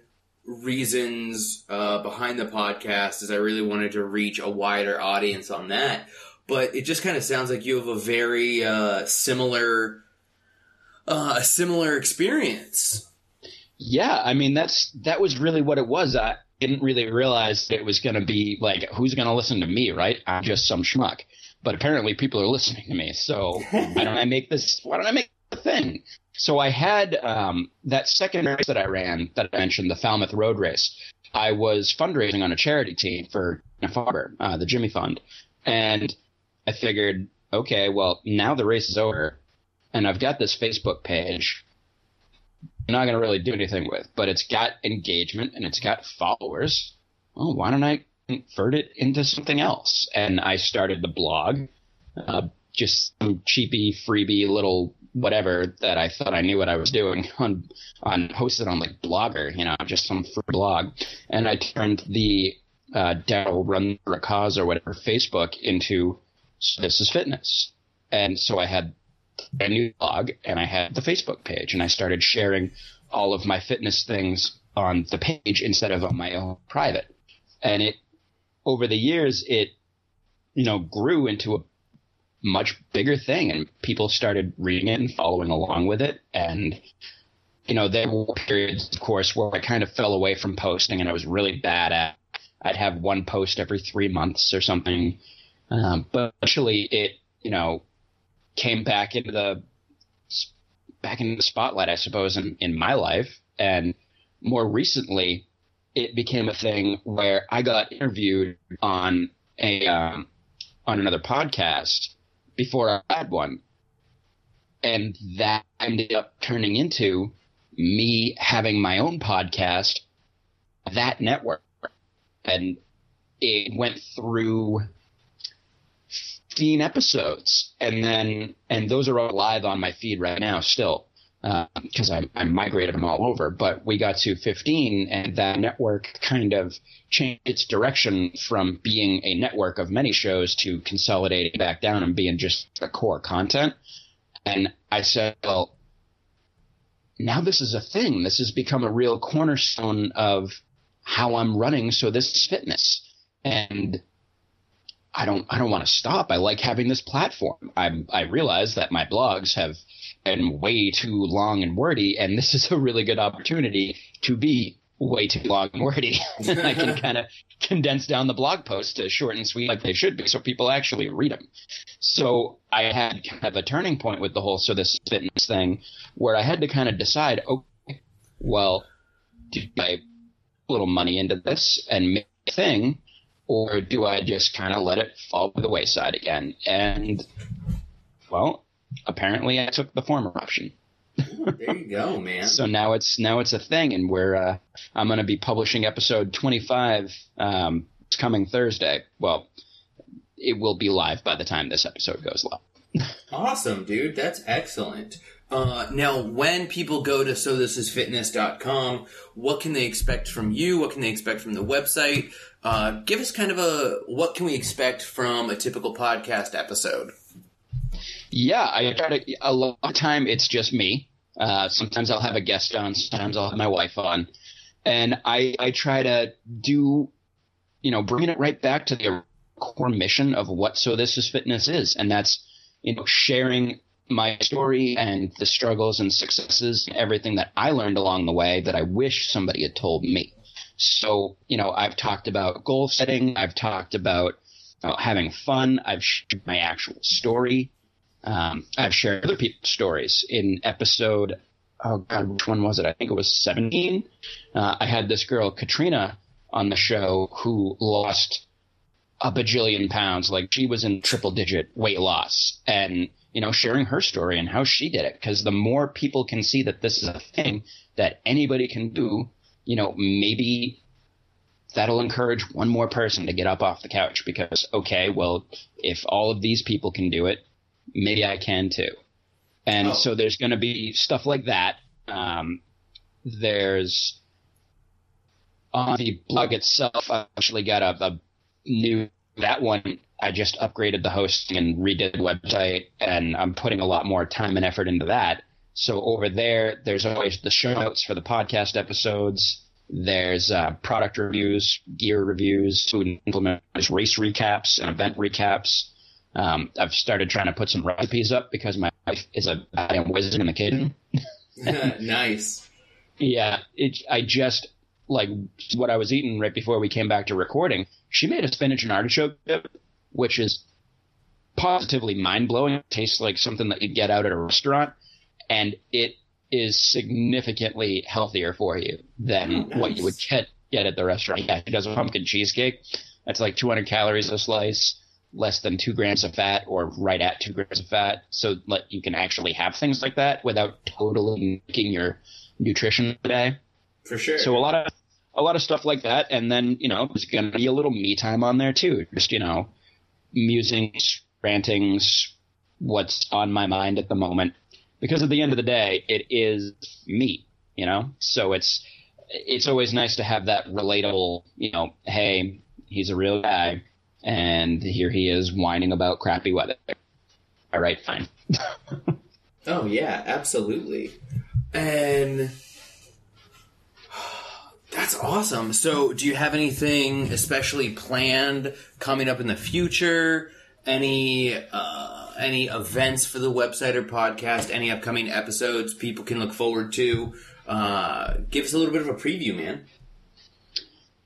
S1: reasons uh, behind the podcast. Is I really wanted to reach a wider audience on that. But it just kind of sounds like you have a very uh, similar, uh, a similar experience.
S3: Yeah, I mean that's that was really what it was. I didn't really realize it was going to be like who's going to listen to me, right? I'm just some schmuck. But apparently people are listening to me. So why don't I make this why don't I make the thing? So I had um, that second race that I ran that I mentioned, the Falmouth Road Race. I was fundraising on a charity team for Farber, uh, the Jimmy Fund, and I figured, okay, well now the race is over, and I've got this Facebook page not going to really do anything with, but it's got engagement and it's got followers. Well, why don't I convert it into something else? And I started the blog, uh, just some cheapy, freebie little whatever that I thought I knew what I was doing on on hosted on like Blogger, you know, just some free blog. And I turned the uh, Darrell Run for a Cause or whatever Facebook into This is Fitness. And so I had a new blog and I had the Facebook page and I started sharing all of my fitness things on the page instead of on my own private. And it over the years it you know grew into a much bigger thing and people started reading it and following along with it and you know there were periods of course where I kind of fell away from posting and I was really bad at I'd have one post every 3 months or something um, but actually it you know came back into the back into the spotlight, I suppose, in, in my life. And more recently, it became a thing where I got interviewed on a um, on another podcast before I had one, and that ended up turning into me having my own podcast, that network. And it went through 15 episodes. And then, and those are all live on my feed right now still because uh, I, I migrated them all over. But we got to 15, and that network kind of changed its direction from being a network of many shows to consolidating back down and being just the core content. And I said, well, now this is a thing. This has become a real cornerstone of how I'm running. So this is fitness, and I don't I don't want to stop. I like having this platform. I I realize that my blogs have been way too long and wordy, and this is a really good opportunity to be way too long and wordy. I can kind of condense down the blog posts to short and sweet like they should be, so people actually read them. So I had kind of a turning point with the whole so this fitness thing, where I had to kind of decide, okay, well, do I put a little money into this and make a thing, or do I just kind of let it fall by the wayside again? And well, apparently I took the former option.
S1: there you go, man.
S3: so now it's now it's a thing, and we're uh, I'm going to be publishing episode 25. Um, it's coming Thursday. Well, it will be live by the time this episode goes live.
S1: awesome, dude. That's excellent. Uh, now, when people go to so what can they expect from you? What can they expect from the website? Uh, give us kind of a what can we expect from a typical podcast episode?
S3: Yeah, I try to. A lot of time it's just me. Uh, sometimes I'll have a guest on. Sometimes I'll have my wife on, and I I try to do, you know, bringing it right back to the core mission of what So This Is Fitness is, and that's you know sharing my story and the struggles and successes and everything that I learned along the way that I wish somebody had told me. So, you know, I've talked about goal setting. I've talked about uh, having fun. I've shared my actual story. Um, I've shared other people's stories in episode. Oh God, which one was it? I think it was 17. Uh, I had this girl, Katrina, on the show who lost a bajillion pounds. Like she was in triple digit weight loss and, you know, sharing her story and how she did it. Cause the more people can see that this is a thing that anybody can do, you know, maybe that'll encourage one more person to get up off the couch because, okay, well, if all of these people can do it, maybe I can too. And oh. so there's going to be stuff like that. Um, there's on the blog itself, I actually got a, a new, that one, I just upgraded the hosting and redid the website and I'm putting a lot more time and effort into that. So over there, there's always the show notes for the podcast episodes. There's uh, product reviews, gear reviews, food implements, race recaps, and event recaps. Um, I've started trying to put some recipes up because my wife is a goddamn wizard in the kitchen.
S1: nice.
S3: Yeah, it, I just like what I was eating right before we came back to recording. She made a spinach and artichoke dip, which is positively mind blowing. It tastes like something that you get out at a restaurant and it is significantly healthier for you than oh, nice. what you would get get at the restaurant. Yeah, he does a pumpkin cheesecake. That's like 200 calories a slice, less than two grams of fat, or right at two grams of fat. So like you can actually have things like that without totally making your nutrition day.
S1: For sure.
S3: So a lot of a lot of stuff like that, and then you know there's gonna be a little me time on there too. Just you know, musings, rantings, what's on my mind at the moment because at the end of the day, it is me, you know. So it's it's always nice to have that relatable, you know. Hey, he's a real guy, and here he is whining about crappy weather. All right, fine.
S1: oh yeah, absolutely, and. That's awesome. So, do you have anything especially planned coming up in the future? Any uh, any events for the website or podcast, any upcoming episodes people can look forward to? Uh, give us a little bit of a preview, man.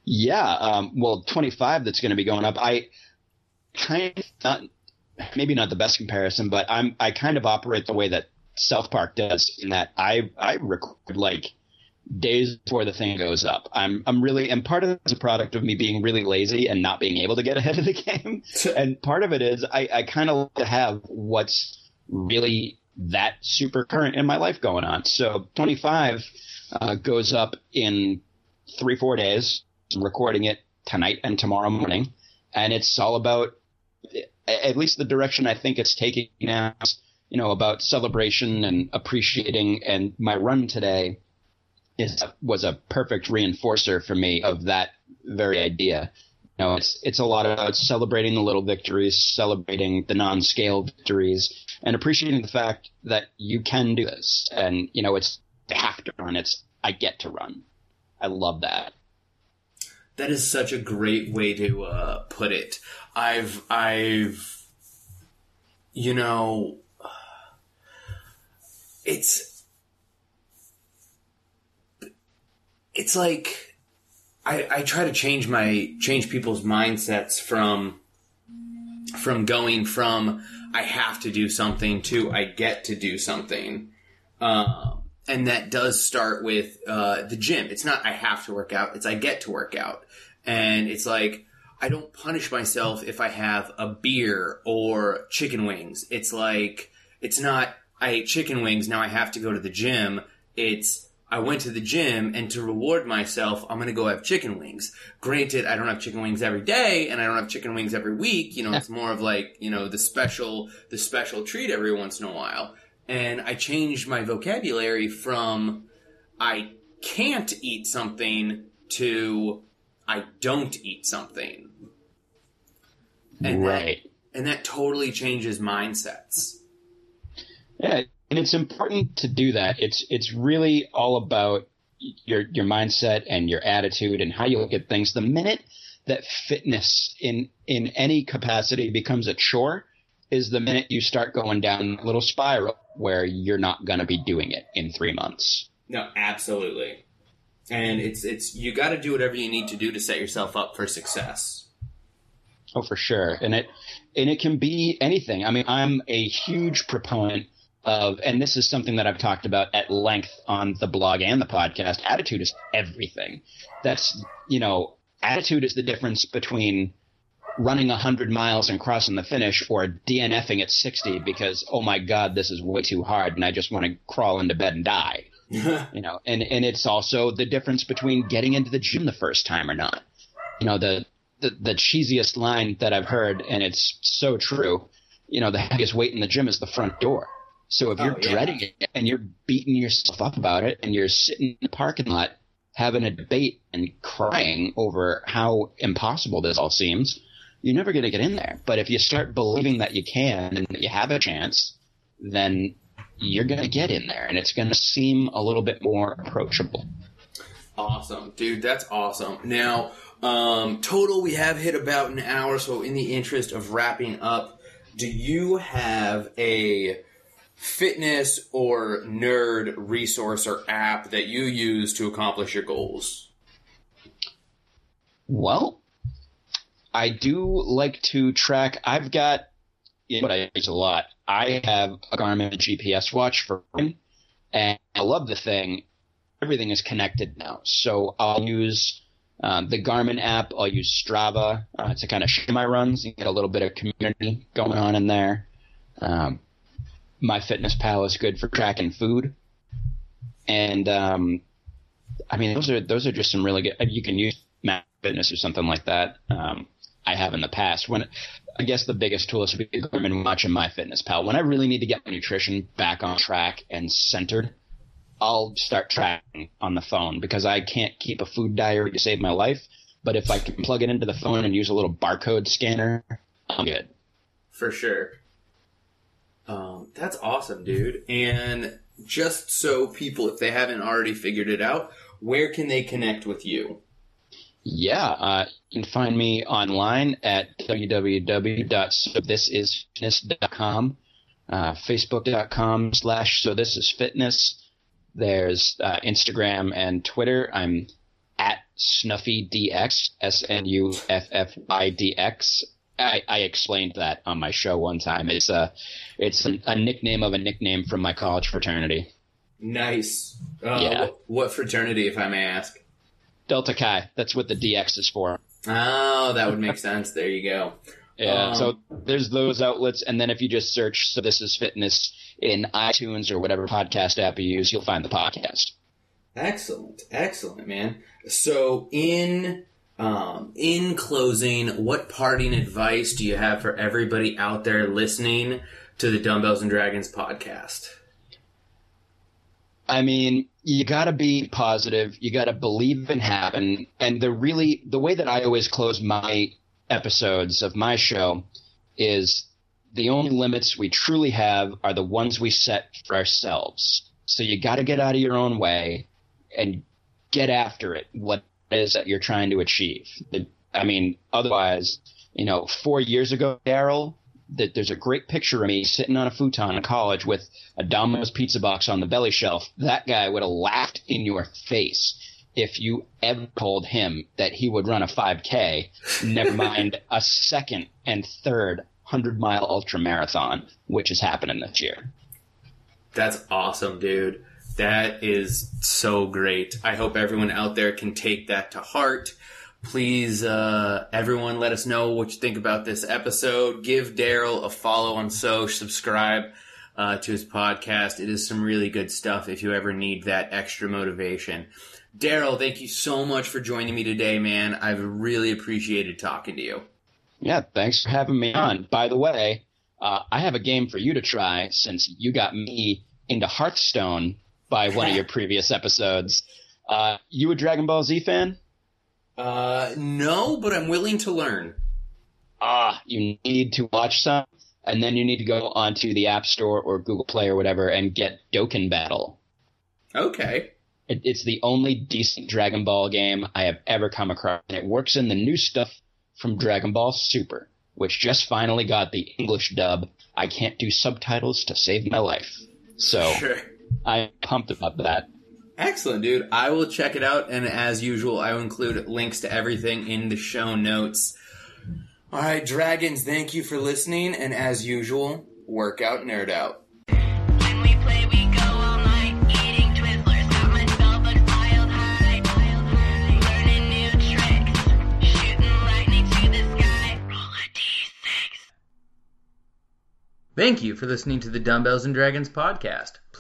S3: Yeah, um, well, 25 that's going to be going up. I kind of not, maybe not the best comparison, but I'm I kind of operate the way that South Park does in that I I record like days before the thing goes up. I'm I'm really and part of it's a product of me being really lazy and not being able to get ahead of the game. and part of it is I, I kind of like to have what's really that super current in my life going on. So 25 uh, goes up in three, four days. I'm recording it tonight and tomorrow morning. And it's all about, at least the direction I think it's taking now, you know, about celebration and appreciating. And my run today is was a perfect reinforcer for me of that very idea. You know, it's it's a lot about celebrating the little victories, celebrating the non-scale victories, and appreciating the fact that you can do this. And you know, it's I have to run. It's I get to run. I love that.
S1: That is such a great way to uh, put it. I've I've you know it's it's like I, I try to change my change people's mindsets from from going from I have to do something to I get to do something. Um, and that does start with uh, the gym. It's not I have to work out, it's I get to work out. And it's like I don't punish myself if I have a beer or chicken wings. It's like it's not I ate chicken wings, now I have to go to the gym. It's I went to the gym and to reward myself, I'm going to go have chicken wings. Granted, I don't have chicken wings every day and I don't have chicken wings every week. You know, it's more of like, you know, the special, the special treat every once in a while. And I changed my vocabulary from I can't eat something to I don't eat something. And
S3: right.
S1: That, and that totally changes mindsets.
S3: Yeah, and it's important to do that. It's it's really all about your your mindset and your attitude and how you look at things. The minute that fitness in in any capacity becomes a chore is the minute you start going down a little spiral where you're not going to be doing it in 3 months.
S1: No, absolutely. And it's it's you got to do whatever you need to do to set yourself up for success.
S3: Oh, for sure. And it and it can be anything. I mean, I'm a huge proponent of, and this is something that I've talked about at length on the blog and the podcast. Attitude is everything. That's, you know, attitude is the difference between running 100 miles and crossing the finish or DNFing at 60 because, oh my God, this is way too hard and I just want to crawl into bed and die. you know, and, and it's also the difference between getting into the gym the first time or not. You know, the, the, the cheesiest line that I've heard, and it's so true, you know, the heaviest weight in the gym is the front door. So if you're
S1: Oh, yeah.
S3: dreading it and you're beating yourself up about it and you're sitting in the parking lot having a debate and crying over how impossible this all seems, you're never going to get in there. But if you start believing that you can and that you have a chance, then you're going to get in there and it's going to seem a little bit more approachable.
S1: Awesome, dude. That's awesome. Now, um, total, we have hit about an hour. So, in the interest of wrapping up, do you have a fitness or nerd resource or app that you use to accomplish your goals?
S3: Well, I do like to track. I've got, what I use a lot. I have a Garmin GPS watch for and I love the thing. Everything is connected now, so I'll use um, the Garmin app. I'll use Strava uh, to kind of share my runs and get a little bit of community going on in there. Um, my Fitness Pal is good for tracking food, and um, I mean those are those are just some really good. You can use Map Fitness or something like that. Um, I have in the past. When I guess the biggest tool is to be Garmin Watch and My Fitness Pal. When I really need to get my nutrition back on track and centered, I'll start tracking on the phone because I can't keep a food diary to save my life. But if I can plug it into the phone and use a little barcode scanner, I'm good.
S1: For sure. Um, that's awesome, dude. And just so people, if they haven't already figured it out, where can they connect with you?
S3: Yeah, uh, you can find me online at www.sothisisfitness.com, uh, facebook.com slash so this is fitness. There's uh, Instagram and Twitter. I'm at SnuffyDX, S-N-U-F-F-Y-D-X. I, I explained that on my show one time. It's a, it's a, a nickname of a nickname from my college fraternity.
S1: Nice. Uh,
S3: Yeah.
S1: wh- What fraternity, if I may ask?
S3: Delta Chi. That's what the DX is for.
S1: Oh, that would make sense. There you go.
S3: Yeah.
S1: Um,
S3: so there's those outlets, and then if you just search "So This Is Fitness" in iTunes or whatever podcast app you use, you'll find the podcast.
S1: Excellent, excellent, man. So in um, in closing, what parting advice do you have for everybody out there listening to the Dumbbells and Dragons podcast?
S3: I mean, you got to be positive. You got to believe in happen. And the really the way that I always close my episodes of my show is the only limits we truly have are the ones we set for ourselves. So you got to get out of your own way and get after it. What is that you're trying to achieve? I mean, otherwise, you know, four years ago, Darrell, that there's a great picture of me sitting on a futon in college with a Domino's pizza box on the belly shelf. That guy would have laughed in your face if you ever told him that he would run a 5K, never mind a second and third 100 mile ultra marathon, which is happening this year.
S1: That's awesome, dude. That is so great. I hope everyone out there can take that to heart. Please, uh, everyone, let us know what you think about this episode. Give Darrell a follow on So, subscribe uh, to his podcast. It is some really good stuff if you ever need that extra motivation. Darrell, thank you so much for joining me today, man. I've really appreciated talking to you.
S3: Yeah, thanks for having me on. By the way, uh, I have a game for you to try since you got me into Hearthstone by one of your previous episodes. Uh, you a Dragon Ball Z fan?
S1: Uh, no, but I'm willing to learn.
S3: ah, you need to watch some, and then you need to go onto the App Store or Google Play or whatever and get Dokkan Battle.
S1: Okay.
S3: It, it's the only decent Dragon Ball game I have ever come across, and it works in the new stuff from Dragon Ball Super, which just finally got the English dub. I can't do subtitles to save my life, so
S1: Sure.
S3: I'm pumped about that.
S1: Excellent, dude. I will check it out, and as usual, I will include links to everything in the show notes. All right, dragons, thank you for listening, and as usual, work out, nerd out.
S2: When we play, we go all night. Eating Twizzlers, got my spell book piled high. Learning new tricks, shooting lightning to the sky. Roll a d6.
S1: Thank you for listening to the Dumbbells and Dragons podcast.